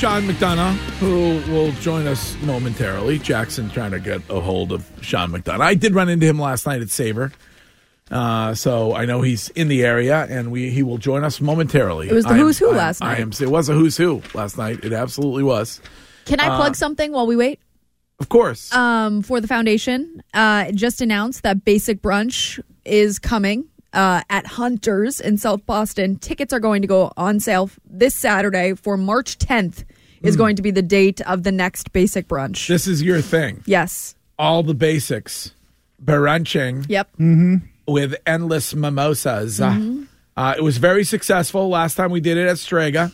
Sean McDonough, who will join us momentarily. Jackson trying to get a hold of Sean McDonough. I did run into him last night at Sabre. Uh, so I know he's in the area, and we he will join us momentarily. It was the I am- who's who I am- last I night. am. It was a who's who last night. It absolutely was. Can I Uh, plug something while we wait? Of course. Um, for the foundation, uh, just announced that Basic Brunch is coming uh, at Hunters in South Boston. Tickets are going to go on sale this Saturday for March 10th. Is going to be the date of the next Basic Brunch. this is your thing. yes. All the basics. Brunching. Yep. with endless mimosas. Mm-hmm. Uh, it was very successful last time we did it at Strega.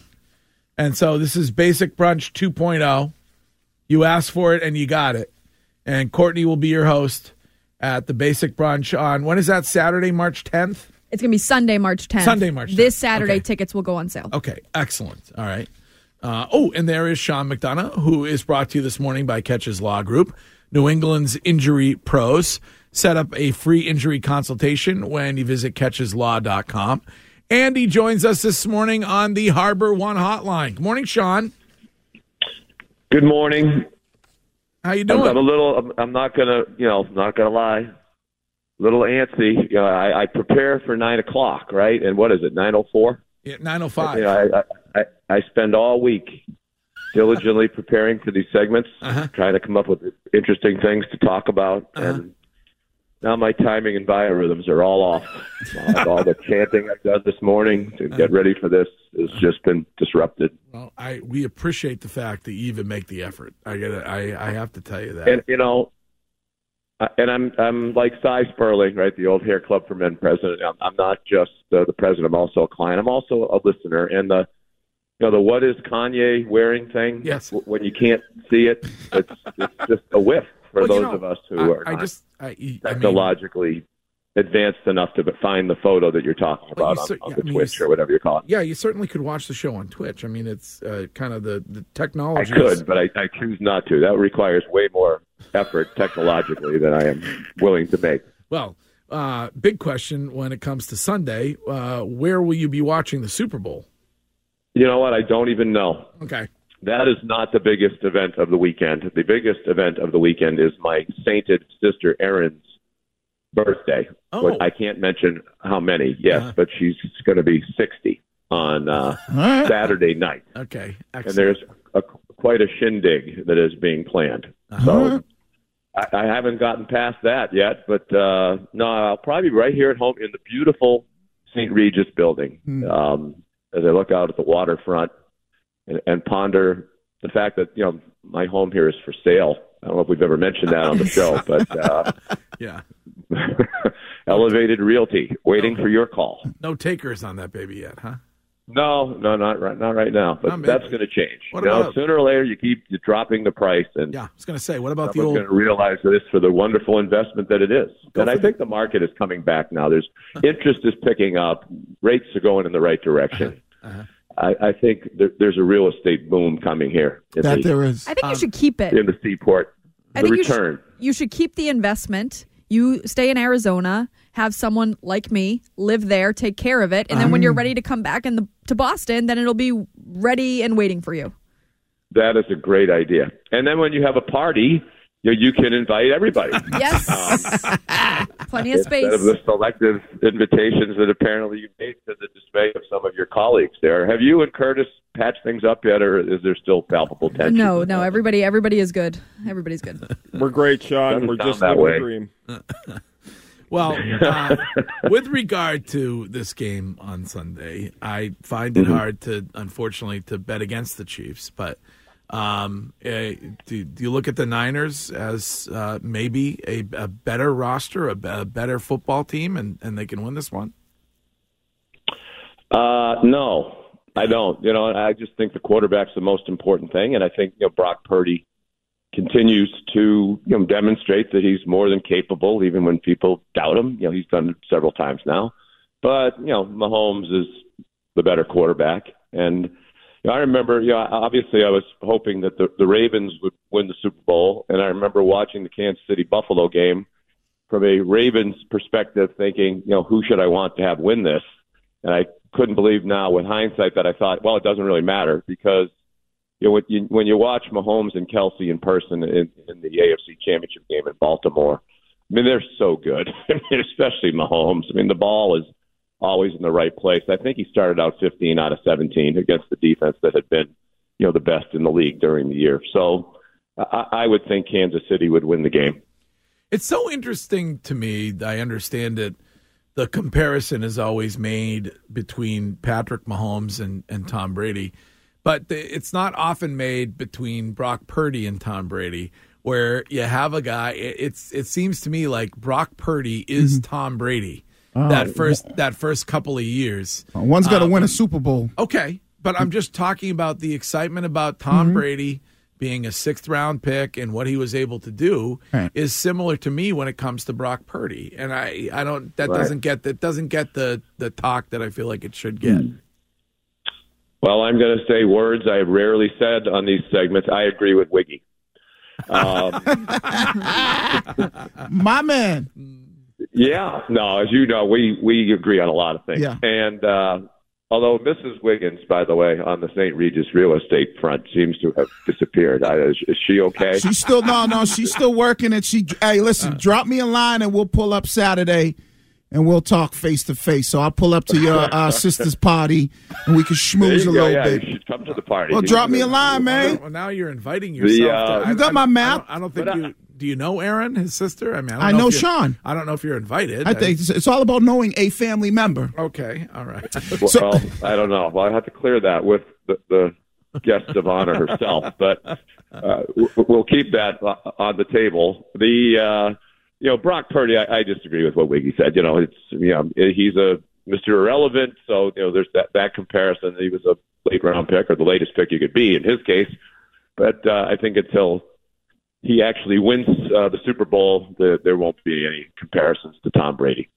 And so this is Basic Brunch 2.0. You asked for it and you got it. And Courtney will be your host at the Basic Brunch on when is that Saturday, March 10th? It's going to be Sunday, March 10th. Sunday, March 10th. This Saturday, Okay. tickets will go on sale. Okay, excellent. All right. Uh, oh, and there is Sean McDonough, who is brought to you this morning by Keches Law Group, New England's injury pros. Set up a free injury consultation when you visit kecheslaw.com. Andy joins us this morning on the Harbor One hotline. Good morning, Sean. Good morning. How you I'm, doing? I'm a little. I'm, I'm not gonna. You know, not gonna lie. A little antsy. You know, I, I prepare for nine o'clock, right? And what is it? Nine o four. Yeah, 905. You know, I, I I I spend all week diligently preparing for these segments, Uh-huh. trying to come up with interesting things to talk about, and now my timing and biorhythms are all off. Uh, all the chanting I've done this morning to get ready for this has just been disrupted. well, I we appreciate the fact that you even make the effort. I gotta, I I have to tell you that. and you know, and I'm I'm like Cy Sperling, right? The old Hair Club for Men president. I'm, I'm not just uh, the president. I'm also a client. I'm also a listener. And the you know the what is Kanye wearing thing? Yes. When you can't see it, it's it's just a whiff for Well, you those know, of us who I, are I just I, I mean, technologically advanced enough to find the photo that you're talking Well, you about on, on yeah, the I mean, Twitch you or whatever you call it. Yeah, you certainly could watch the show on Twitch. I mean, it's uh, kind of the, the technology. is- could, but I, I choose not to. That requires way more effort technologically than I am willing to make. Well, uh, big question when it comes to Sunday. Uh, where will you be watching the Super Bowl? You know what? I don't even know. Okay. That is not the biggest event of the weekend. The biggest event of the weekend is my sainted sister Erin's birthday. Oh. But I can't mention how many, yes, Uh-huh. but she's going to be 60 on uh, Saturday night. Okay. And there's a, quite a shindig that is being planned. Uh-huh. So I, I haven't gotten past that yet, but uh, no, I'll probably be right here at home in the beautiful St. Regis building Hmm. um, as I look out at the waterfront and, and ponder the fact that you know my home here is for sale. I don't know if we've ever mentioned that on the show, but uh, yeah. elevated realty, waiting for your call. No takers on that baby yet, huh? No, no, not right, not right now. But maybe. that's going to change. What you know, about- sooner or later, you keep dropping the price, and Yeah. I was going to say, what about the old? going to realize this for the wonderful investment that it is. Go and I think the market is coming back now. There's interest is picking up. Rates are going in the right direction. Uh-huh. I, I think there, there's a real estate boom coming here That the, there is. I think you um, should keep it. in the seaport. I the think you should- return. You should keep the investment. You stay in Arizona, have someone like me live there, take care of it, and then when you're ah. ready to come back in the, to Boston, then it'll be ready and waiting for you. That is a great idea. And then when you have a party, you, you can invite everybody. Yes, plenty of space. Instead of the selective invitations that apparently you made to the dismay of some of your colleagues there. Have you and Curtis patched things up yet, or is there still palpable tension? No, no, everybody, everybody is good. Everybody's good. We're great, Sean. Doesn't We're just that way. dream. Well, uh, with regard to this game on Sunday, I find it hard to, unfortunately, to bet against the Chiefs. But um, eh, do, do you look at the Niners as uh, maybe a, a better roster, a, a better football team, and, and they can win this one? Uh, no, I don't. You know, I just think the quarterback's the most important thing, and I think you know Brock Purdy continues to you know demonstrate that he's more than capable, even when people doubt him. You know, he's done it several times now. But you know, Mahomes is the better quarterback, and I remember. You know, obviously, I was hoping that the, the Ravens would win the Super Bowl, and I remember watching the Kansas City Buffalo game from a Ravens perspective, thinking, you know, who should I want to have win this? And I couldn't believe now, with hindsight, that I thought, well, it doesn't really matter because you know when you, when you watch Mahomes and Kelce in person in, in the AFC Championship game in Baltimore, I mean they're so good. I mean, especially Mahomes. I mean the ball is always in the right place. I think he started out 15 out of 17 against the defense that had been you know the best in the league during the year. So I, I would think Kansas City would win the game. It's so interesting to me. I understand it. The comparison is always made between Patrick Mahomes and, and Tom Brady, but the, it's not often made between Brock Purdy and Tom Brady, where you have a guy. it- It's it seems to me like Brock Purdy is mm-hmm. Tom Brady. Oh, that first that first couple of years. One's got to um, win a Super Bowl. Okay, but I'm just talking about the excitement about Tom mm-hmm. Brady being a sixth round pick and what he was able to do Right. is similar to me when it comes to Brock Purdy, and I I don't that Right. doesn't get that doesn't get the the talk that I feel like it should get. Hmm. Well, I'm going to say words I have rarely said on these segments. I agree with Wiggy. Um, My man. Hmm. Yeah, no, as you know, we we agree on a lot of things. Yeah. And uh, although Mrs. Wiggins, by the way, on the St. Regis real estate front, seems to have disappeared. I, is, is she okay? She's still no, no. She's still working, and she. Hey, listen, drop me a line, and we'll pull up Saturday, and we'll talk face to face. So I'll pull up to your uh, sister's party, and we can schmooze a go. little Yeah, bit. you should come to the party. Well, drop me a line, man. Well, now you're inviting yourself. The, to- uh, I- You got I- my I map? don't, I don't think But, uh, you. Do you know Erin, his sister? I mean, I, don't I know know Sean. I don't know if you're invited. I think it's, it's all about knowing a family member. Okay, all right. Well, I don't know. Well, I have to clear that with the, the guest of honor herself, but uh, we'll keep that on the table. The uh, you know Brock Purdy, I, I disagree with what Wiggy said. You know, it's you know he's a Mr. Irrelevant, so you know there's that that comparison. He was a late round pick or the latest pick you could be in his case, but uh, I think until he actually wins uh, the Super Bowl, the, there won't be any comparisons to Tom Brady.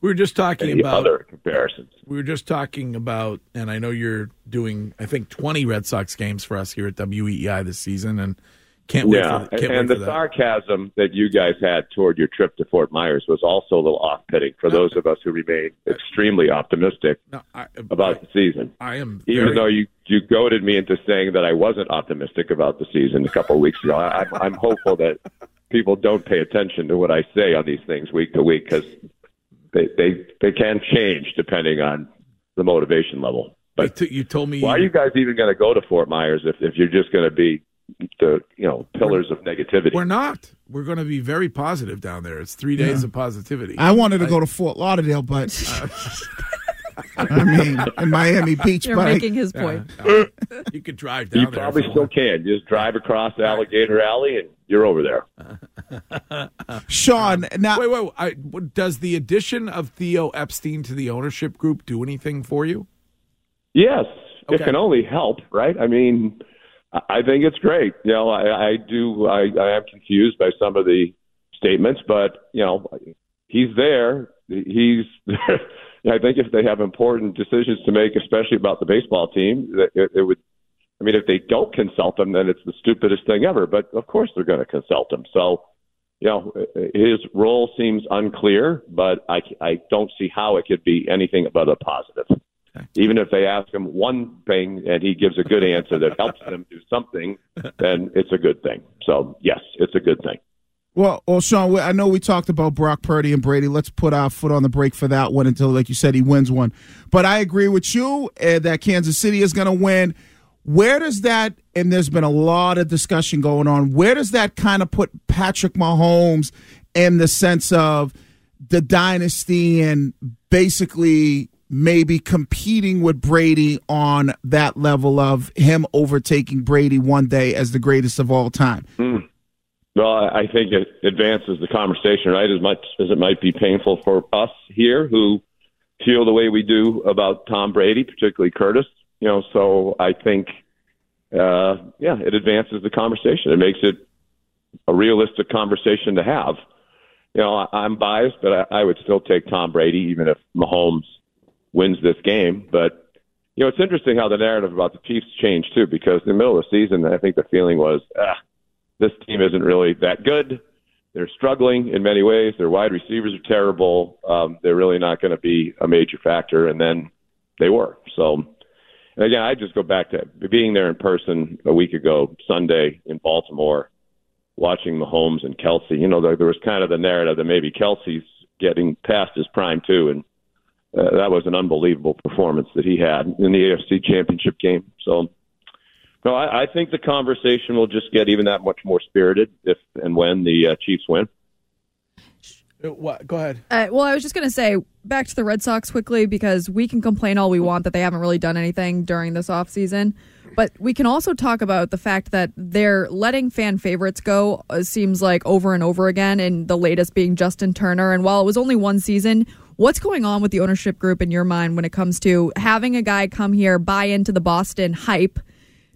we were just talking Any about other comparisons? we were just talking about, and I know you're doing, I think, 20 Red Sox games for us here at WEEI this season, and can't wait Yeah, for, can't and wait the sarcasm that you guys had toward your trip to Fort Myers was also a little off-putting for those of us who remain extremely optimistic No, I, about the season. I, I am Even very- though you you goaded me into saying that I wasn't optimistic about the season a couple of weeks ago, I, I'm, I'm hopeful that people don't pay attention to what I say on these things week to week because they they they can change depending on the motivation level. But t- you told me why are you guys even going to go to Fort Myers if if you're just going to be the you know pillars of negativity? we're not. We're going to be very positive down there. It's three days of positivity. I wanted to go to Fort Lauderdale, but uh, I mean, in Miami Beach, You're but I- making his point. you could drive down You there. probably still want. can. Just drive across Alligator Alley and you're over there. Sean. Um, now, Wait, wait. wait. I, what- does the addition of Theo Epstein to the ownership group do anything for you? Yes, it can only help, right? I mean, I think it's great. You know, I, I do. I, I am confused by some of the statements, but you know, he's there. He's. I think if they have important decisions to make, especially about the baseball team, it, it would. I mean, if they don't consult him, then it's the stupidest thing ever. But of course, they're going to consult him. So, you know, his role seems unclear, but I, I don't see how it could be anything but a positive. Even if they ask him one thing and he gives a good answer that helps them do something, then it's a good thing. So, yes, it's a good thing. well, well, Sean, I know we talked about Brock Purdy and Brady. Let's put our foot on the brake for that one until, like you said, he wins one. But I agree with you uh, that Kansas City is going to win. Where does that, and there's been a lot of discussion going on, where does that kind of put Patrick Mahomes in the sense of the dynasty and basically maybe competing with Brady on that level of him overtaking Brady one day as the greatest of all time? Well, I think it advances the conversation, right? As much as it might be painful for us here who feel the way we do about Tom Brady, particularly Curtis. You know, so I think, uh, yeah, it advances the conversation. It makes it a realistic conversation to have. You know, I'm biased, but I, I would still take Tom Brady, even if Mahomes wins this game. But you know, it's interesting how the narrative about the Chiefs changed too, because in the middle of the season, I think the feeling was, ah, this team isn't really that good. They're struggling in many ways. Their wide receivers are terrible. Um, they're really not going to be a major factor, and then they were. So, and again, I just go back to being there in person a week ago, Sunday in Baltimore, watching Mahomes and Kelce. You know, there, there was kind of the narrative that maybe Kelce's getting past his prime too, and uh, that was an unbelievable performance that he had in the AFC Championship game. So, no, I, I think the conversation will just get even that much more spirited if and when the uh, Chiefs win. Uh, What? Go ahead. Uh, well, I was just going to say back to the Red Sox quickly because we can complain all we want that they haven't really done anything during this offseason. But we can also talk about the fact that they're letting fan favorites go, uh, seems like over and over again, and the latest being Justin Turner. And while it was only one season, what's going on with the ownership group in your mind when it comes to having a guy come here, buy into the Boston hype?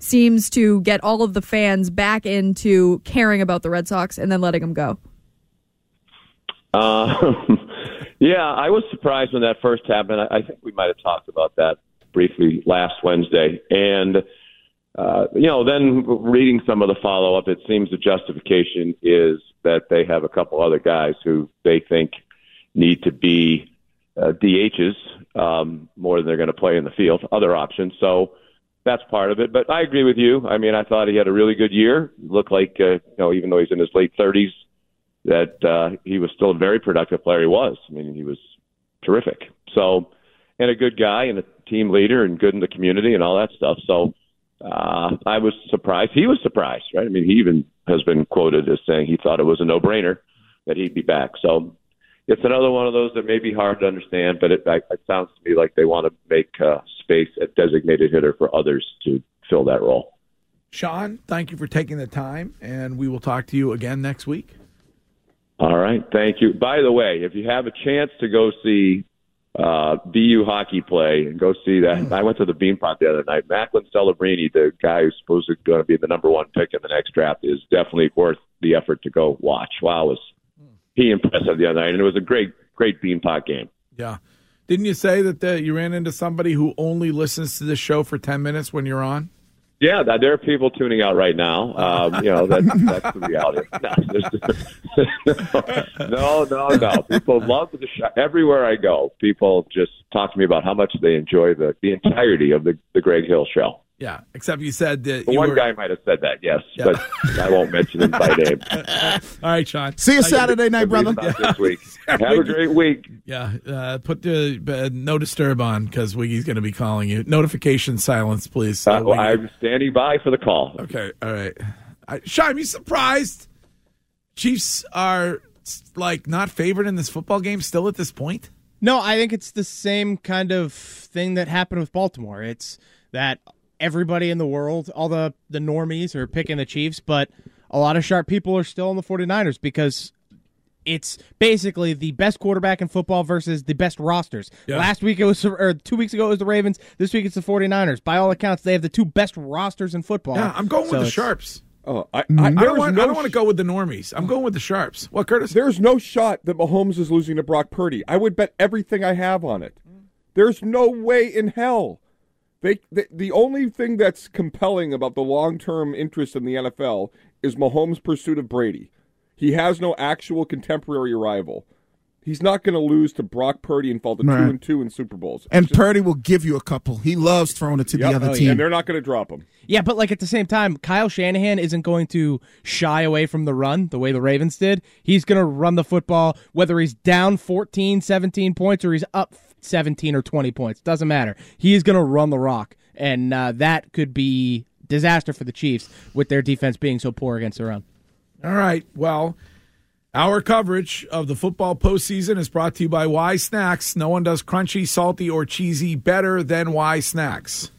Seems to get all of the fans back into caring about the Red Sox and then letting them go. Uh, yeah, I was surprised when that first happened. I, I think we might have talked about that briefly last Wednesday. And, uh, you know, then reading some of the follow up, it seems the justification is that they have a couple other guys who they think need to be uh, DHs um, more than they're going to play in the field, other options. So that's part of it. But I agree with you. I mean, I thought he had a really good year. Looked like, uh, you know, even though he's in his late 30s, that uh, he was still a very productive player. He was. I mean, he was terrific. So, and a good guy and a team leader and good in the community and all that stuff. So, uh, I was surprised. He was surprised, right? I mean, he even has been quoted as saying he thought it was a no-brainer that he'd be back. So, it's another one of those that may be hard to understand, but it, it sounds to me like they want to make uh, space at designated hitter for others to fill that role. Sean, thank you for taking the time, and we will talk to you again next week. All right, thank you. By the way, if you have a chance to go see uh, BU hockey play and go see that, I went to the Beanpot the other night. Macklin Celebrini, the guy who's supposed to going to be the number one pick in the next draft, is definitely worth the effort to go watch. Wow, was he impressive the other night? And it was a great, great Beanpot game. Yeah. Didn't you say that uh, you ran into somebody who only listens to the show for 10 minutes when you're on? Yeah, that, there are people tuning out right now. Um, you know, that, that's the reality. No, no, no. People love the show. Everywhere I go, people just talk to me about how much they enjoy the, the entirety of the, the Greg Hill show. Yeah, except you said that The you one were- guy might have said that, yes, Yeah. but I won't mention him by name. All right, Sean. See you Saturday night, brother. About This week. Have a great week. Yeah, uh, put the uh, no disturb on because Wiggy's going to be calling you. Notification silence, please. Uh, Wiggy. I'm standing by for the call. Okay, all right. I, Sean, you surprised? Chiefs are like not favored in this football game still at this point. No, I think it's the same kind of thing that happened with Baltimore. It's that everybody in the world, all the, the normies are picking the Chiefs, but a lot of sharp people are still on the 49ers because it's basically the best quarterback in football versus the best rosters. Yeah. Last week it was or 2 weeks ago it was the Ravens, this week it's the 49ers. By all accounts, they have the two best rosters in football. Yeah, I'm going So with the sharps. Oh, I, I, I don't want. no I don't want to go with the normies. I'm going with the sharps. What, Curtis? There's no shot that Mahomes is losing to Brock Purdy. I would bet everything I have on it. There's no way in hell. They, the, the only thing that's compelling about the long-term interest in the NFL is Mahomes' pursuit of Brady. He has no actual contemporary rival. He's not going to lose to Brock Purdy and fall to Right. two and two in Super Bowls. And just- Purdy will give you a couple. He loves throwing it to Yep. the other Oh, team. and they're not going to drop him. Yeah, but like at the same time, Kyle Shanahan isn't going to shy away from the run the way the Ravens did. He's going to run the football whether he's down 14, 17 points or he's up 17 or 20 points. Doesn't matter. He is going to run the rock. And uh, that could be disaster for the Chiefs with their defense being so poor against the run. All right. Well, Our coverage of the football postseason is brought to you by Y Snacks. No one does crunchy, salty, or cheesy better than Y Snacks.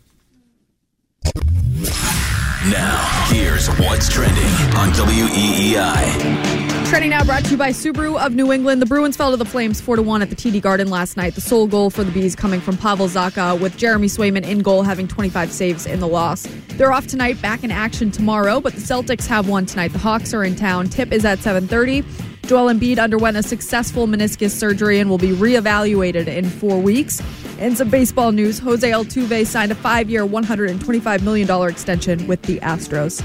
Now, here's what's trending on E WEEI. Trending now brought to you by Subaru of New England. The Bruins fell to the Flames 4 to 1 at the TD Garden last night. The sole goal for the Bees coming from Pavel Zacha, with Jeremy Swayman in goal having 25 saves in the loss. They're off tonight, back in action tomorrow, but the Celtics have one tonight. The Hawks are in town. Tip is at 7:30. Joel Embiid underwent a successful meniscus surgery and will be reevaluated in four weeks. And some baseball news, Jose Altuve signed a five-year, $125 million extension with the Astros.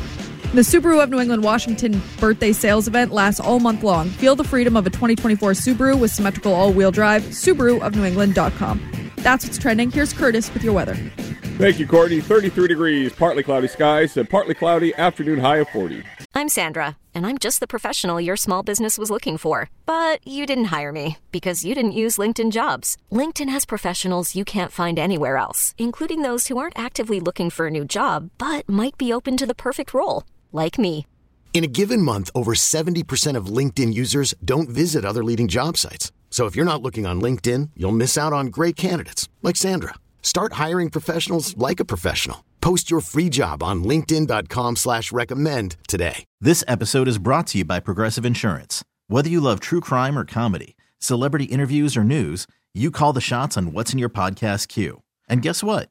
The Subaru of New England Washington birthday sales event lasts all month long. Feel the freedom of a 2024 Subaru with symmetrical all-wheel drive. Subaru of New England.com. That's what's trending. Here's Curtis with your weather. Thank you, Courtney. 33 degrees, partly cloudy skies, and partly cloudy afternoon high of 40. I'm Sandra, and I'm just the professional your small business was looking for. But you didn't hire me because you didn't use LinkedIn jobs. LinkedIn has professionals you can't find anywhere else, including those who aren't actively looking for a new job but might be open to the perfect role, like me. In a given month, over 70% of LinkedIn users don't visit other leading job sites. So if you're not looking on LinkedIn, you'll miss out on great candidates like Sandra. Start hiring professionals like a professional. Post your free job on linkedin.com slash recommend today. This episode is brought to you by Progressive Insurance. Whether you love true crime or comedy, celebrity interviews or news, you call the shots on what's in your podcast queue. And guess what?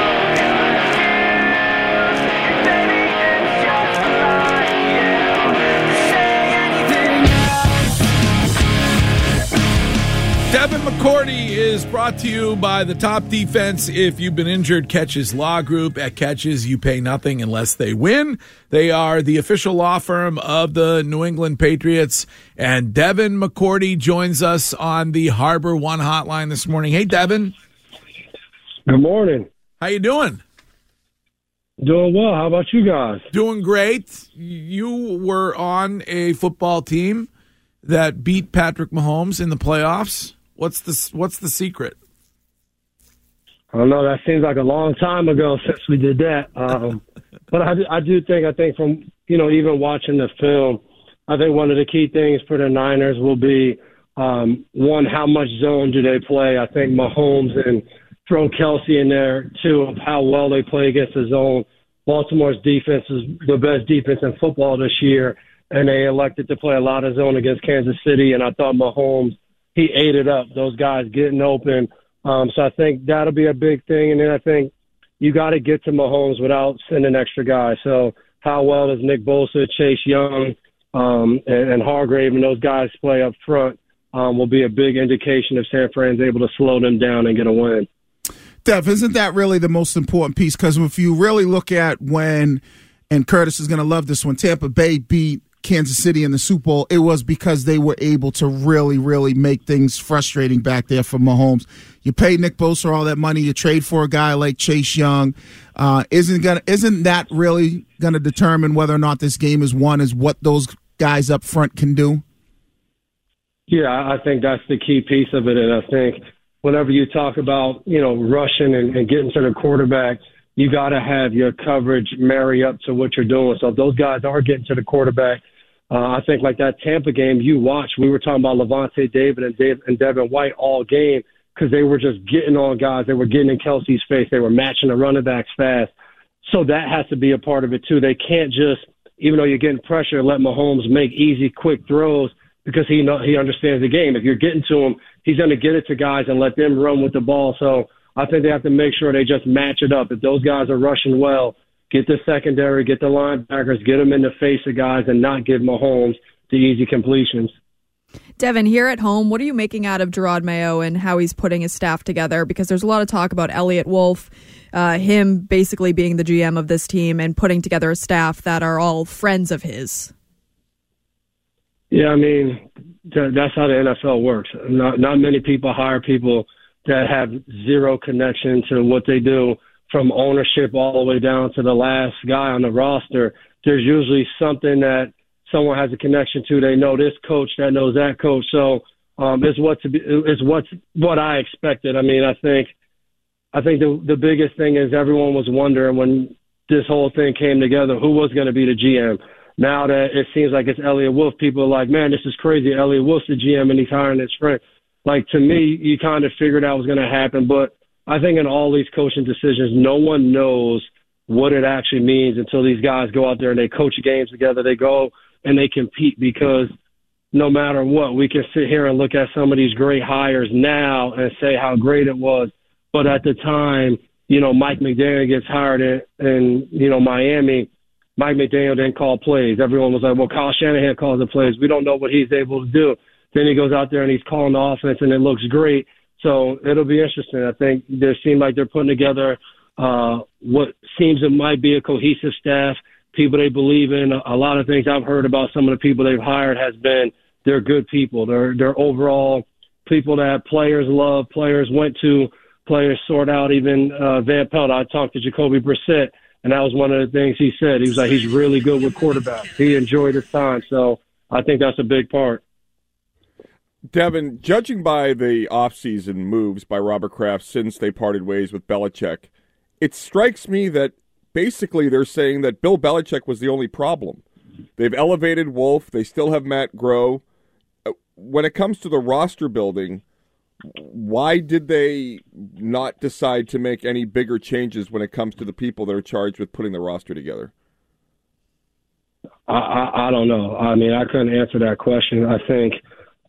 McCourty is brought to you by the top defense. If you've been injured, Keches Law Group. At Keches, you pay nothing unless they win. They are the official law firm of the New England Patriots. And Devin McCourty joins us on the Harbor One hotline this morning. Hey, Devin. Good morning. How you doing? Doing well. How about you guys? Doing great. You were on a football team that beat Patrick Mahomes in the playoffs. What's the What's the secret? I don't know. That seems like a long time ago since we did that. Um, but I, do- I do think I think from you know even watching the film, I think one of the key things for the Niners will be um, one how much zone do they play. I think Mahomes and throw Kelce in there too of how well they play against the zone. Baltimore's defense is the best defense in football this year, and they elected to play a lot of zone against Kansas City. And I thought Mahomes he ate it up. Those guys getting open. Um, so I think that'll be a big thing. And then I think you got to get to Mahomes without sending extra guys. So how well does Nick Bosa, Chase Young, um, and, and Hargrave and those guys play up front um, will be a big indication if San Fran's able to slow them down and get a win. Dev, isn't that really the most important piece? Because if you really look at when, and Curtis is going to love this one, Tampa Bay beat Kansas City in the Super Bowl, it was because they were able to really, really make things frustrating back there for Mahomes. You pay Nick Bosa all that money, you trade for a guy like Chase Young. Uh, isn't gonna isn't that really to determine whether or not this game is won? Is what those guys up front can do? Yeah, I think that's the key piece of it. And I think whenever you talk about, you know, rushing and, and getting to the quarterback, you got to have your coverage marry up to what you're doing. So if those guys are getting to the quarterback, uh, I think like that Tampa game you watched, we were talking about Lavonte David and Dave and Devin White all game because they were just getting on guys. They were getting in Kelce's face. They were matching the running backs fast. So that has to be a part of it too. They can't just, even though you're getting pressure, let Mahomes make easy, quick throws because he know he understands the game. If you're getting to him, he's going to get it to guys and let them run with the ball. So I think they have to make sure they just match it up. If those guys are rushing well, get the secondary, get the linebackers, get them in the face of guys, and not give Mahomes the easy completions. Devin, here at home, what are you making out of Jerod Mayo and how he's putting his staff together? Because there's a lot of talk about Eliot Wolf, uh, him basically being the GM of this team and putting together a staff that are all friends of his. Yeah, I mean, that's how the NFL works. Not, not many people hire people that have zero connection to what they do from ownership all the way down to the last guy on the roster. There's usually something that someone has a connection to. They know this coach, that knows that coach. So um, it's what to be. It's what's what I expected. I mean, I think, I think the the biggest thing is everyone was wondering when this whole thing came together who was going to be the GM. Now that it seems like it's Eliot Wolf, people are like, man, this is crazy. Eliot Wolf's the GM and he's hiring his friend. Like to me, you kind of figured that was going to happen, but I think in all these coaching decisions, no one knows what it actually means until these guys go out there and they coach games together. They go and they compete because no matter what, we can sit here and look at some of these great hires now and say how great it was. But at the time, you know, Mike McDaniel gets hired in, in you know, Miami. Mike McDaniel didn't call plays. Everyone was like, well, Kyle Shanahan calls the plays. We don't know what he's able to do. Then he goes out there and he's calling the offense and it looks great. So it'll be interesting. I think they seem like they're putting together uh, what seems it might be a cohesive staff, people they believe in. A, lot of things I've heard about some of the people they've hired has been they're good people. They're they're overall people that players love, players went to, players sort out. Even uh, Van Pelt, I talked to Jacoby Brissett, and that was one of the things he said. He was like, he's really good with quarterbacks. He enjoyed his time, so I think that's a big part. Devin, judging by the offseason moves by Robert Kraft since they parted ways with Belichick, it strikes me that basically they're saying that Bill Belichick was the only problem. They've elevated Wolf. They still have Matt Groh. Uh, When it comes to the roster building, why did they not decide to make any bigger changes when it comes to the people that are charged with putting the roster together? I, I, I don't know. I mean, I couldn't answer that question. I think,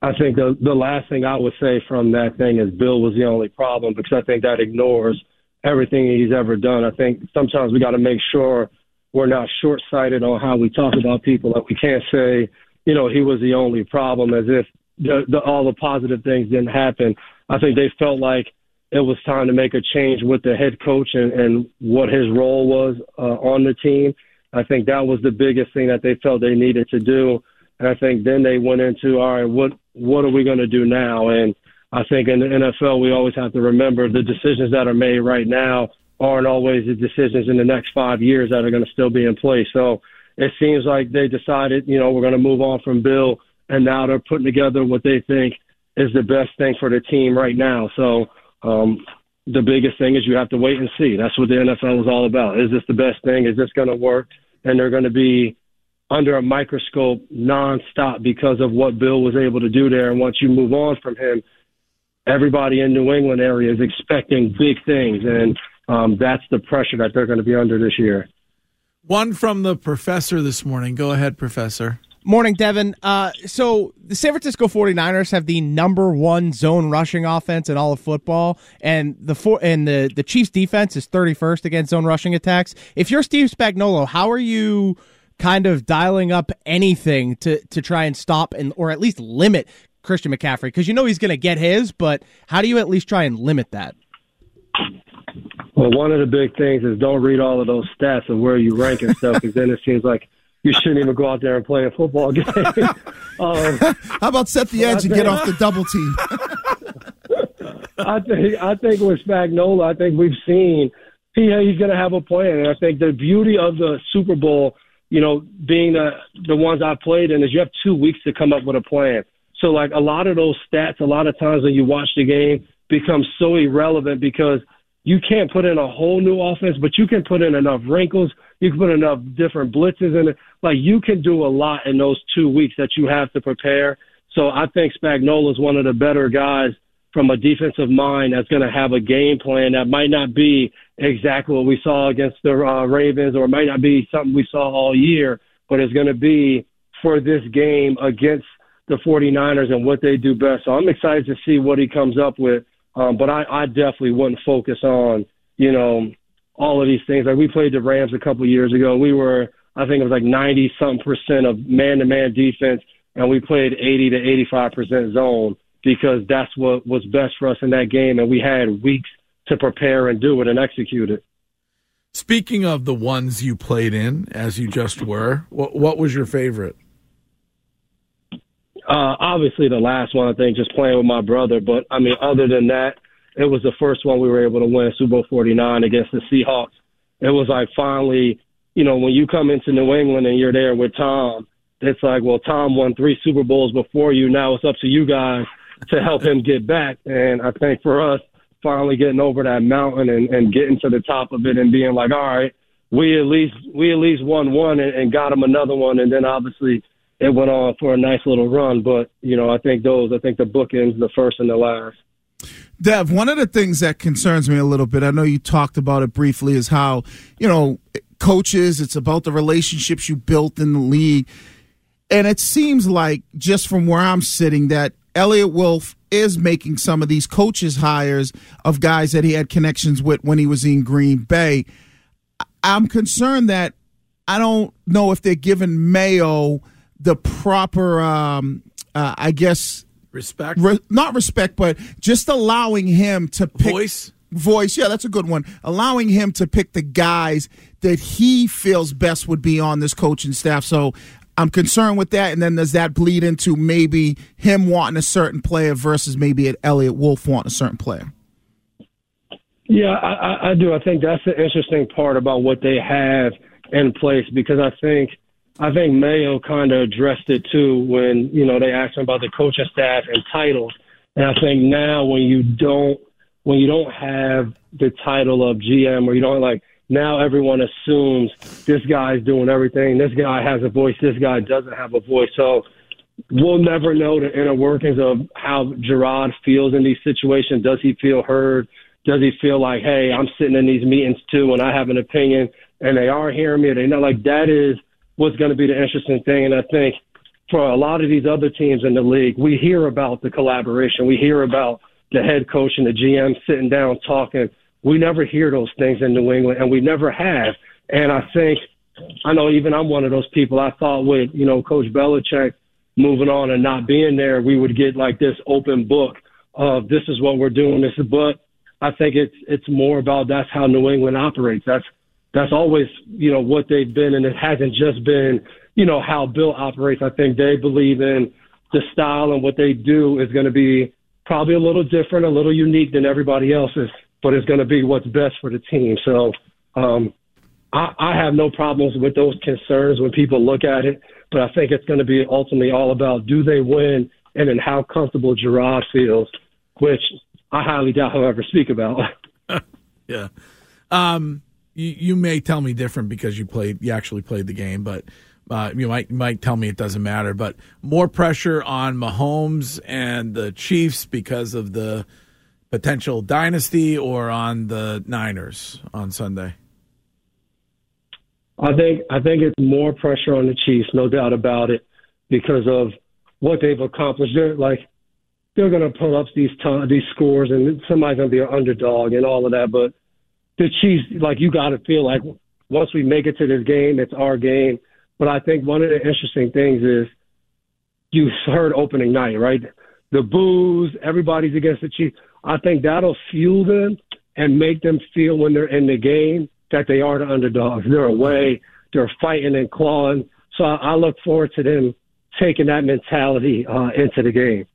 I think the the last thing I would say from that thing is Bill was the only problem because I think that ignores everything he's ever done. I think sometimes we got to make sure we're not short sighted on how we talk about people. Like we can't say, you know, he was the only problem as if the, the, all the positive things didn't happen. I think they felt like it was time to make a change with the head coach and, and what his role was uh, on the team. I think that was the biggest thing that they felt they needed to do. And I think then they went into, all right, what what are we going to do now? And I think in the NFL, we always have to remember the decisions that are made right now aren't always the decisions in the next five years that are going to still be in place. So it seems like they decided, you know, we're going to move on from Bill, and now they're putting together what they think is the best thing for the team right now. So um, the biggest thing is you have to wait and see. That's what the NFL is all about. Is this the best thing? Is this going to work? And they're going to be under a microscope nonstop because of what Bill was able to do there. And once you move on from him, everybody in New England area is expecting big things, and um, that's the pressure that they're going to be under this year. One from the professor this morning. Go ahead, professor. Morning, Devin. Uh, so the San Francisco 49ers have the number one zone rushing offense in all of football, and the four, and the, the Chiefs defense is 31st against zone rushing attacks. If you're Steve Spagnuolo, how are you kind of dialing up anything to, to try and stop and or at least limit Christian McCaffrey? Because you know he's going to get his, but how do you at least try and limit that? Well, one of the big things is don't read all of those stats of where you rank and stuff, because then it seems like you shouldn't even go out there and play a football game. um, How about set the edge and get off the double team? I think I think with Spagnuolo, I think we've seen he he's going to have a plan, and I think the beauty of the Super Bowl, you know, being the the ones I played in, is you have two weeks to come up with a plan. So like a lot of those stats, a lot of times when you watch the game, become so irrelevant because you can't put in a whole new offense, but you can put in enough wrinkles. You can put enough different blitzes in it. Like you can do a lot in those two weeks that you have to prepare. So I think Spagnuolo is one of the better guys from a defensive mind that's going to have a game plan that might not be exactly what we saw against the uh, Ravens or it might not be something we saw all year, but it's going to be for this game against the 49ers and what they do best. So I'm excited to see what he comes up with Um, but I, I definitely wouldn't focus on, you know, all of these things. Like we played the Rams a couple years ago. We were, I think it was like 90 something percent of man to man defense, and we played 80 to 85 percent zone because that's what was best for us in that game, and we had weeks to prepare and do it and execute it. Speaking of the ones you played in, as you just were, what, what was your favorite? Uh, obviously, the last one, I think, just playing with my brother. But I mean, other than that, it was the first one we were able to win, Super Bowl 49 against the Seahawks. It was like finally, you know, when you come into New England and you're there with Tom, it's like, well, Tom won three Super Bowls before you. Now it's up to you guys to help him get back. And I think for us, finally getting over that mountain and, and getting to the top of it and being like, all right, we at least we at least won one and, and got him another one, and then obviously it went on for a nice little run. But you know, I think those, I think the bookends, the first and the last. Dev, one of the things that concerns me a little bit, I know you talked about it briefly, is how, you know, coaches, it's about the relationships you built in the league. And it seems like, just from where I'm sitting, that Eliot Wolf is making some of these coaches hires of guys that he had connections with when he was in Green Bay. I'm concerned that I don't know if they're giving Mayo the proper, um, uh, I guess, Respect. re- not respect, but just allowing him to pick Voice? Voice, yeah, that's a good one. Allowing him to pick the guys that he feels best would be on this coaching staff. So I'm concerned with that. And then does that bleed into maybe him wanting a certain player versus maybe Eliot Wolf wanting a certain player? Yeah, I, I, I do. I think that's the interesting part about what they have in place because I think I think Mayo kind of addressed it too when you know they asked him about the coaching staff and titles, and I think now when you don't when you don't have the title of GM or you don't like now everyone assumes this guy's doing everything, this guy has a voice, this guy doesn't have a voice, so we'll never know the inner workings of how Jerod feels in these situations. Does he feel heard? Does he feel like, hey, I'm sitting in these meetings too and I have an opinion and they are hearing me? They know like that is what's going to be the interesting thing. And I think for a lot of these other teams in the league, we hear about the collaboration. We hear about the head coach and the GM sitting down talking. We never hear those things in New England, and we never have. And I think, I know even I'm one of those people. I thought with, you know, Coach Belichick moving on and not being there, we would get like this open book of this is what we're doing. This is, but I think it's it's more about that's how New England operates. That's that's always you know what they've been, and it hasn't just been you know how Bill operates. I think they believe in the style and what they do is going to be probably a little different, a little unique than everybody else's, but it's going to be what's best for the team. So um, I, I have no problems with those concerns when people look at it, but I think it's going to be ultimately all about do they win and then how comfortable Jerod feels, which I highly doubt he'll ever speak about. Yeah. Um, you, you may tell me different because you played, you actually played the game, but uh, you might might tell me it doesn't matter. But more pressure on Mahomes and the Chiefs because of the potential dynasty, or on the Niners on Sunday. I think I think it's more pressure on the Chiefs, no doubt about it, because of what they've accomplished. They're like they're going to pull up these t- these scores, and somebody's going to be an underdog and all of that. But the Chiefs, like you got to feel like once we make it to this game, it's our game. But I think one of the interesting things is you heard opening night, right? The boos, everybody's against the Chiefs. I think that'll fuel them and make them feel when they're in the game that they are the underdogs. They're away, they're fighting and clawing. So I, look forward to them taking that mentality uh, into the game.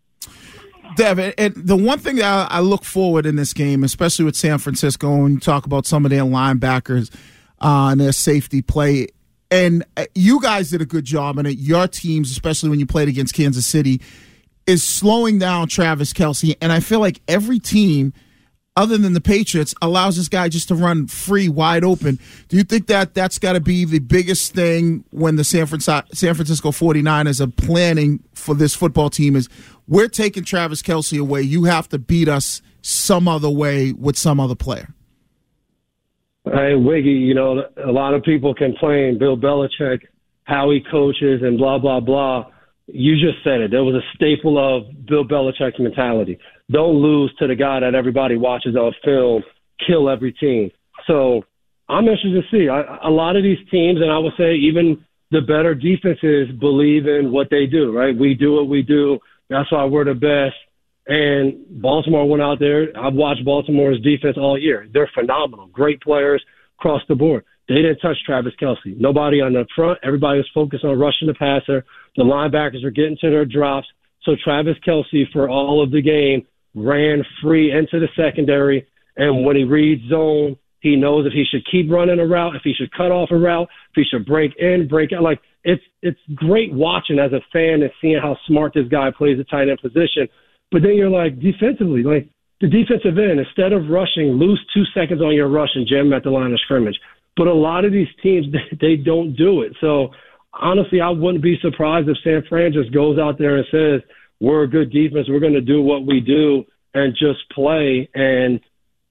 Devin, and the one thing that I, I look forward in this game, especially with San Francisco, and you talk about some of their linebackers uh, and their safety play, and uh, you guys did a good job in it. Your teams, especially when you played against Kansas City, is slowing down Travis Kelce, and I feel like every team other than the Patriots, allows this guy just to run free, wide open. Do you think that that's got to be the biggest thing when the San Francisco, San Francisco 49ers are planning for this football team is we're taking Travis Kelce away. You have to beat us some other way with some other player. Hey, Wiggy, you know, a lot of people complain, Bill Belichick, how he coaches and blah, blah, blah. You just said it. There was a staple of Bill Belichick's mentality. Don't lose to the guy that everybody watches on film, kill every team. So I'm interested to see. I, a lot of these teams, and I would say even the better defenses believe in what they do, right? We do what we do. That's why we're the best. And Baltimore went out there. I've watched Baltimore's defense all year. They're phenomenal. Great players across the board. They didn't touch Travis Kelce. Nobody on the front. Everybody was focused on rushing the passer. The linebackers were getting to their drops. So Travis Kelce, for all of the game, ran free into the secondary. And when he reads zone, he knows if he should keep running a route, if he should cut off a route, if he should break in, break out. Like it's it's great watching as a fan and seeing how smart this guy plays the tight end position. But then you're like defensively, like the defensive end, instead of rushing, lose two seconds on your rush and jam at the line of scrimmage. But a lot of these teams they don't do it. So honestly, I wouldn't be surprised if San Fran just goes out there and says, "We're a good defense. We're going to do what we do and just play." And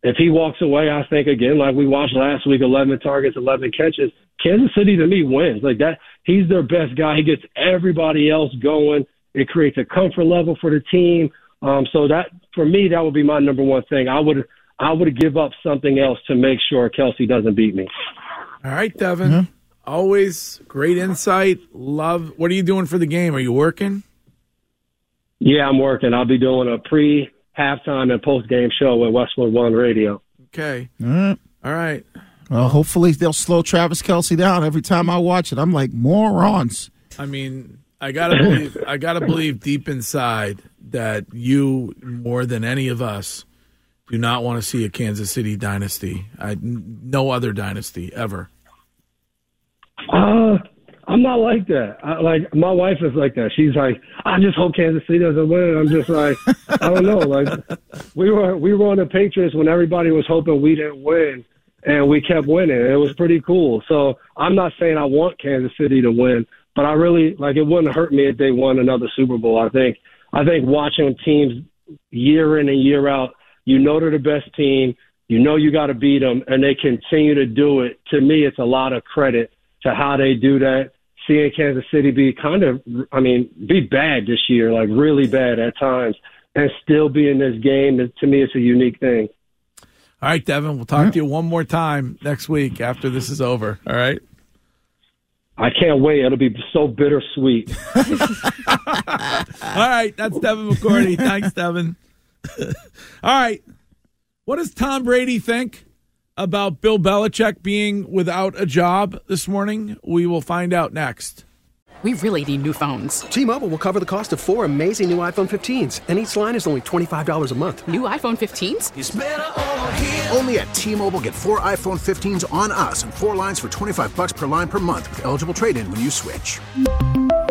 if he walks away, I think again, like we watched last week, 11 targets, 11 catches. Kansas City to me wins. Like that, he's their best guy. He gets everybody else going. It creates a comfort level for the team. Um, so that for me, that would be my number one thing. I would I would give up something else to make sure Kelce doesn't beat me. All right, Devin. Always great insight. Love. What are you doing for the game? Are you working? Yeah, I'm working. I'll be doing a pre halftime and post game show at Westwood One Radio. Okay. All right. All right. Well, hopefully they'll slow Travis Kelce down. Every time I watch it, I'm like morons. I mean, I gotta believe. I gotta believe deep inside that you, more than any of us, do not want to see a Kansas City dynasty. I, no other dynasty ever. Uh, I'm not like that. I, like my wife is like that. She's like, I just hope Kansas City doesn't win. I'm just like, I don't know. Like we were we were on the Patriots when everybody was hoping we didn't win, and we kept winning. It was pretty cool. So I'm not saying I want Kansas City to win, but I really like it wouldn't hurt me if they won another Super Bowl. I think I think watching teams year in and year out, you know they're the best team. You know you got to beat them, and they continue to do it. To me, it's a lot of credit to how they do that. Seeing Kansas City be kind of, I mean, be bad this year, like really bad at times, and still be in this game. To me, it's a unique thing. All right, Devin. We'll talk to you one more time next week after this is over. All right. I can't wait. It'll be so bittersweet. All right, that's Devin McCourty. Thanks, Devin. All right. What does Tom Brady think about Bill Belichick being without a job this morning? We will find out next. We really need new phones. T-Mobile will cover the cost of four amazing new iPhone 15s, and each line is only $25 a month. New iPhone 15s? Only at T-Mobile get four iPhone 15s on us and four lines for 25 bucks per line per month with eligible trade-in when you switch.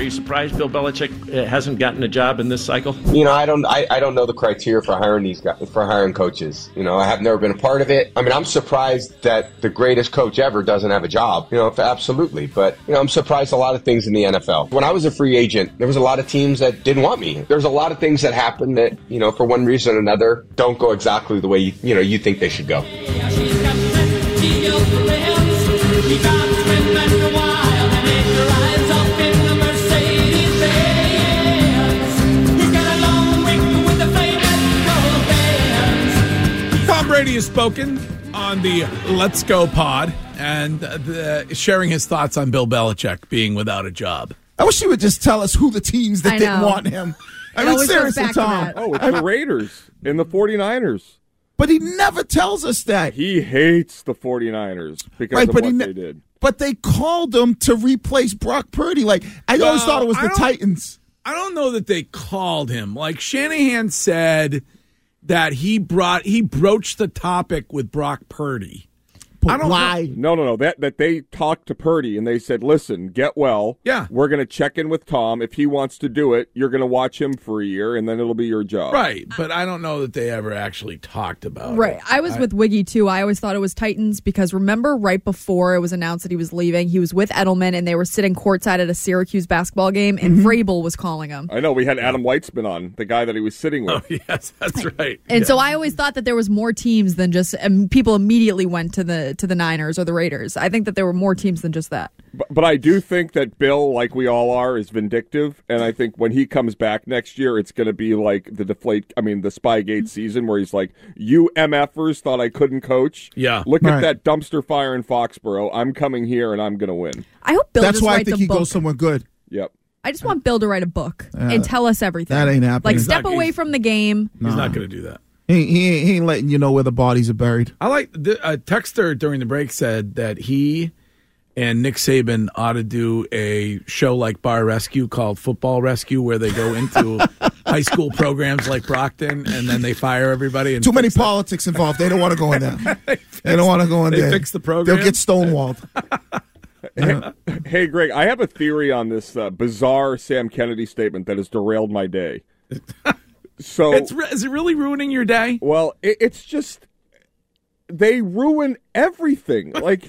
Are you surprised Bill Belichick uh, hasn't gotten a job in this cycle? You know, I don't, I, I don't know the criteria for hiring these guys, for hiring coaches. You know, I have never been a part of it. I mean, I'm surprised that the greatest coach ever doesn't have a job. You know, absolutely. But you know, I'm surprised a lot of things in the NFL. When I was a free agent, there was a lot of teams that didn't want me. There's a lot of things that happen that you know, for one reason or another, don't go exactly the way you, you know you think they should go. Brady has spoken on the Let's Go pod and uh, the, sharing his thoughts on Bill Belichick being without a job. I wish he would just tell us who the teams that I didn't know. want him. I It mean, seriously, back to Tom. Oh, it's the Raiders and the 49ers. But he never tells us that. He hates the 49ers because Right, of but what he they did. But they called him to replace Brock Purdy. Like I always Well, thought it was I the Titans. I don't know that they called him. Like Shanahan said that he brought he broached the topic with Brock Purdy. But I don't why? No, no, no. That that they talked to Purdy and they said, "Listen, get well. Yeah. we're going to check in with Tom. If he wants to do it, you're going to watch him for a year, and then it'll be your job." Right, but I don't know that they ever actually talked about Right. it. I was with Wiggy too. I always thought it was Titans because remember right before it was announced that he was leaving, he was with Edelman and they were sitting courtside at a Syracuse basketball game and Mm-hmm. Vrabel was calling him. I know. We had Adam Weitzman on, the guy that he was sitting with. Oh yes, that's right. And so I always thought that there was more teams than just um, people immediately went to the to the Niners or the Raiders. I think that there were more teams than just that. But, but I do think that Bill, like we all are, is vindictive, and I think when he comes back next year, it's going to be like the deflate. I mean, the Spygate season where he's like, "You mfers thought I couldn't coach. Yeah. look Right. at that dumpster fire in Foxborough. I'm coming here and I'm going to win." I hope Bill That's just why I think he book. goes somewhere good. Yep. I just want Bill to write a book Uh, and tell us everything. that ain't happening. Like step not- away from the game. He's not going to do that. He, he, ain't- he ain't letting you know where the bodies are buried. I like the a texter during the break said that he and Nick Saban ought to do a show like Bar Rescue called Football Rescue, where they go into high school programs like Brockton and then they fire everybody. And Too many fix it. politics involved. They don't want to go in there. they don't want to go in They there. fix the program? They'll get stonewalled. Hey, Greg, I have a theory on this uh, bizarre Sam Kennedy statement that has derailed my day. So, It's, re- is it really ruining your day? well, it, it's just they ruin everything. Like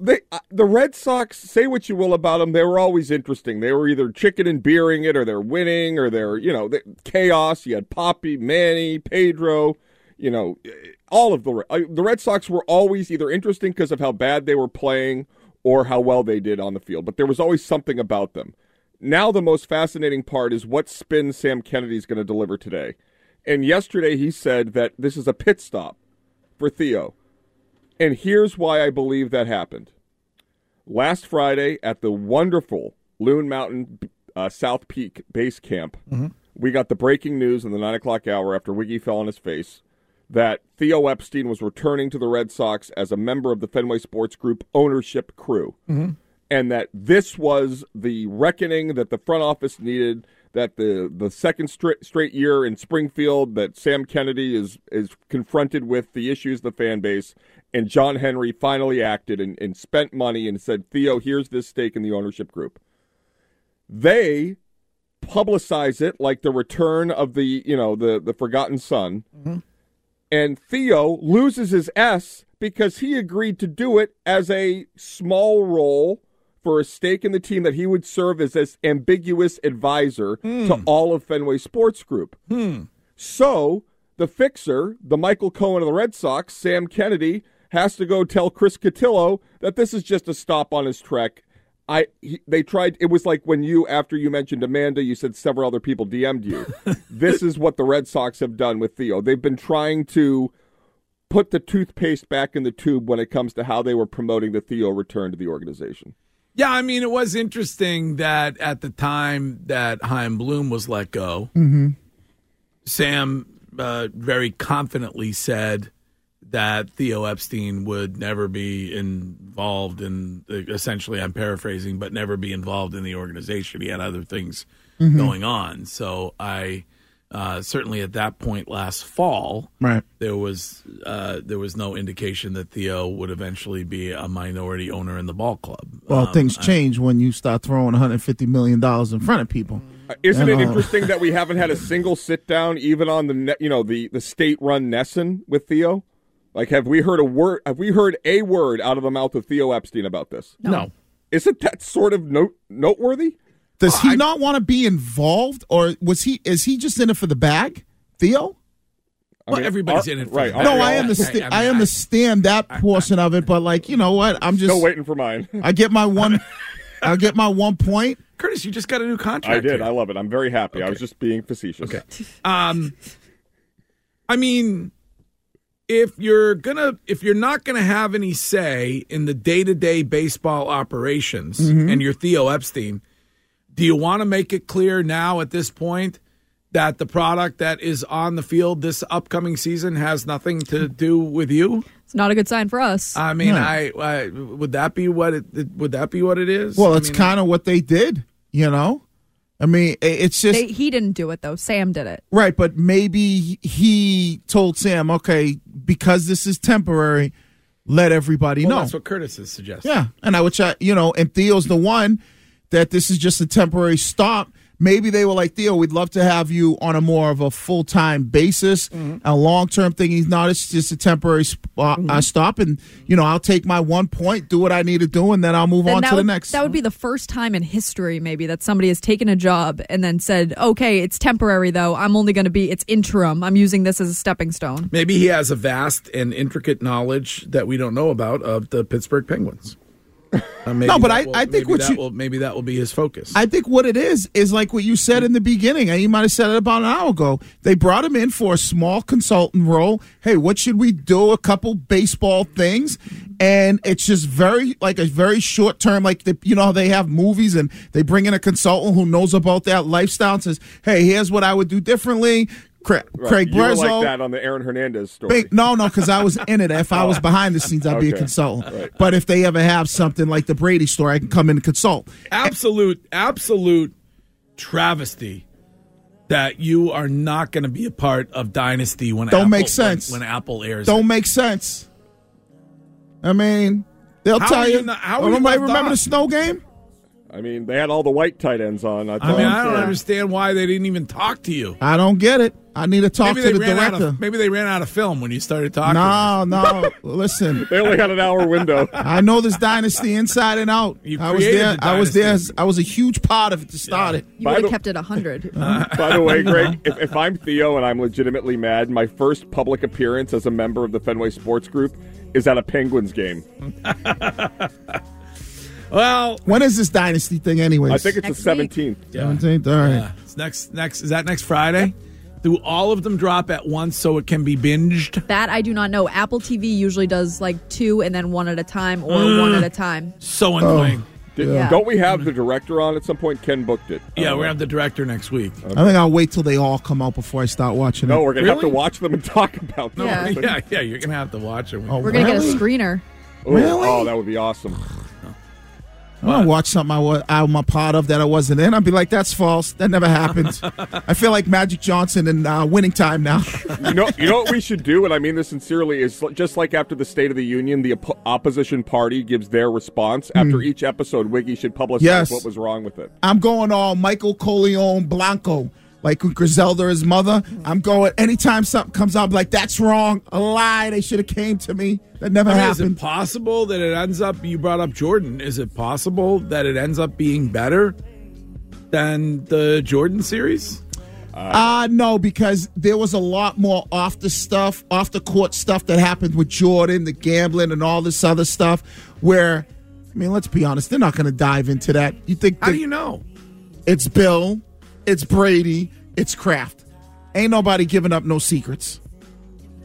they, uh, the Red Sox. Say what you will about them, they were always interesting. They were either chicken and beering it, or they're winning, or they're you know they, chaos. You had Papi, Manny, Pedro. You know, all of the uh, the Red Sox were always either interesting because of how bad they were playing or how well they did on the field. But there was always something about them. Now the most fascinating part is what spin Sam Kennedy's going to deliver today. And yesterday he said that this is a pit stop for Theo. And here's why I believe that happened. Last Friday at the wonderful Loon Mountain uh, South Peak base camp, we got the breaking news in the nine o'clock hour after Wiggy fell on his face that Theo Epstein was returning to the Red Sox as a member of the Fenway Sports Group ownership crew and that this was the reckoning that the front office needed. That the the second straight straight year in Springfield that Sam Kennedy is is confronted with the issues of the fan base, and John Henry finally acted and, and spent money and said, Theo, here's this stake in the ownership group. They publicize it like the return of the you know the the forgotten son, mm-hmm. and Theo loses his S because he agreed to do it as a small role for a stake in the team that he would serve as this ambiguous advisor to hmm. all of Fenway Sports Group. Hmm. So the fixer, the Michael Cohen of the Red Sox, Sam Kennedy, has to go tell Chris Cotillo that this is just a stop on his trek. I he, they tried. It was like when you, after you mentioned Amanda, you said several other people DM'd you. this is what the Red Sox have done with Theo. They've been trying to put the toothpaste back in the tube when it comes to how they were promoting the Theo return to the organization. Yeah, I mean, it was interesting that at the time that Chaim Bloom was let go, Mm-hmm. Sam uh, very confidently said that Theo Epstein would never be involved in, essentially, I'm paraphrasing, but never be involved in the organization. He had other things Mhm. going on. So I uh, certainly at that point last fall, Right. there was uh, there was no indication that Theo would eventually be a minority owner in the ball club. Well, Um, things I- change when you start throwing 150 million dollars in front of people. Uh, Isn't And, it uh, interesting that we haven't had a single sit down, even on the ne- you know the the state run NESN with Theo? Like, have we heard a word? Have we heard a word out of the mouth of Theo Epstein about this? No. Isn't that sort of note noteworthy? Does he not want to be involved, or was he? Is he just in it for the bag, Theo? Well, everybody's in it for right. the No, I all? understand. I- I I, mean, understand that portion of it, but like you know what? I'm just Still waiting for mine. I get my one. I get my one point. Curtis, you just got a new contract. I did. here. I love it. I'm very happy. I was just being facetious. Okay. Um, I mean, if you're gonna if you're not gonna have any say in the day to day baseball operations Mhm. and you're Theo Epstein, do you want to make it clear now at this point that the product that is on the field this upcoming season has nothing to do with you? It's not a good sign for us. I mean, No. I, I would that be what it would that be what it is? Well, I it's mean, kind of what they did, you know? I mean, it's just. They, he didn't do it though. Sam did it. Right, but maybe he told Sam, okay, because this is temporary, let everybody well, know. That's what Curtis is suggesting. Yeah, and I which I, you know, and Theo's the one that this is just a temporary stop. Maybe they were like Theo, we'd love to have you on a more of a full time basis, Mm-hmm. a long term thing. He's not. It's just a temporary sp- uh, Mm-hmm. uh, stop, and you know, I'll take my one point, do what I need to do, and then I'll move Then on to would, the next. That would be the first time in history, maybe, that somebody has taken a job and then said, "Okay, it's temporary, though. I'm only going to be. It's interim. I'm using this as a stepping stone." Maybe he has a vast and intricate knowledge that we don't know about of the Pittsburgh Penguins. Uh, No, but I- will- I think what you- will, maybe that will be his focus. I think what it is is like what you said in the beginning, and you might have said it about an hour ago. They brought him in for a small consultant role. Hey, what should we do? A couple baseball things, and it's just very like a very short term. Like the, you know, how they have movies and they bring in a consultant who knows about that lifestyle and says, "Hey, here's what I would do differently." Cra- Right. Craig you were like that on the Aaron Hernandez story. Big- no, no, because I was in it. If I was behind the scenes, I'd be a consultant. Right. But if they ever have something like the Brady story, I can come in and consult. absolute, absolute travesty that you are not going to be a part of Dynasty when Don't Apple, make sense. when, when Apple airs. Don't it. make sense. I mean, they'll How tell you. you not- how are you remember off? the snow game? I mean, they had all the white tight ends on. I, I mean, I don't yeah. understand why they didn't even talk to you. I don't get it. I need to talk maybe to they the ran out director. of maybe they ran out of film when you started talking. No, no. Listen, They only had an hour window. I know this dynasty inside and out. You I was there. the I was there. I was a huge part of it to start it. You would have kept it hundred. Uh-huh. By the way, uh-huh. Greg, if, if I'm Theo and I'm legitimately mad, my first public appearance as a member of the Fenway Sports Group is at a Penguins game. Well, When is this dynasty thing, anyways? I think it's Next the week. 17th. seventeenth. All right. Yeah. It's next next is that next Friday? Do all of them drop at once so it can be binged? That I do not know. Apple TV usually does like two and then one at a time or Mm. one at a time. So annoying. Did, Yeah. Don't we have the director on at some point? Ken booked it. Yeah, Uh, we're gonna have the director next week. I think I'll wait till they all come out before I start watching No, it. we're gonna have to watch them and talk about them. Yeah. yeah, yeah, you're gonna have to watch it. Oh, We're gonna get a screener. Ooh, Really? Oh, that would be awesome. I'm watch something I was I'm a part of that I wasn't in. I'd be like, that's false. That never happened. I feel like Magic Johnson in uh, winning time now. You know, you know what we should do, and I mean this sincerely, is just like after the State of the Union, the oppo- opposition party gives their response. After each episode, Wiggy should publicize Hmm. Yes. what was wrong with it. I'm going all Michael Corleone Blanco, like with Griselda, his mother. I'm going anytime something comes up, like that's wrong, a lie. They should have came to me. That never I mean, is it possible that it ends up? You brought up Jordan. Is it possible that it ends up being better than the Jordan series? Uh no, because there was a lot more off the stuff, off the court stuff that happened with Jordan, the gambling, and all this other stuff. Where, I mean, let's be honest, they're not going to dive into that. You think How do you know? it's Bill, it's Brady, it's Kraft. Ain't nobody giving up no secrets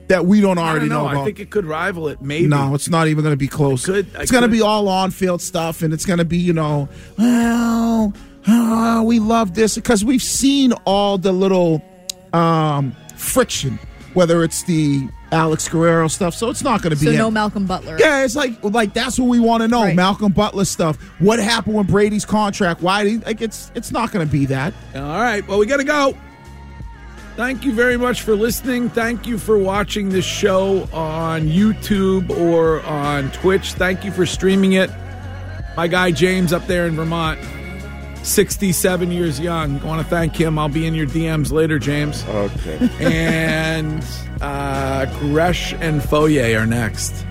that we don't I already don't know. know about. I think it could rival it. Maybe. No, it's not even going to be close. could- I it's going to be all on-field stuff, and it's going to be, you know, well, oh, we love this because we've seen all the little um, friction, whether it's the Alex Guerrero stuff. So it's not going to be. So it. no Malcolm Butler. Yeah, it's like like that's what we want to know. Right. Malcolm Butler stuff. What happened with Brady's contract? Why? Did he, like it's it's not going to be that. All right. Well, we got to go. Thank you very much for listening. Thank you for watching this show on YouTube or on Twitch. Thank you for streaming it. My guy James up there in Vermont, 67 years young. I want to thank him. I'll be in your DMs later, James. Okay. and uh, Gresh and Foye are next.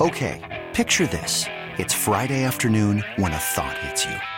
Okay, picture this. It's Friday afternoon when a thought hits you.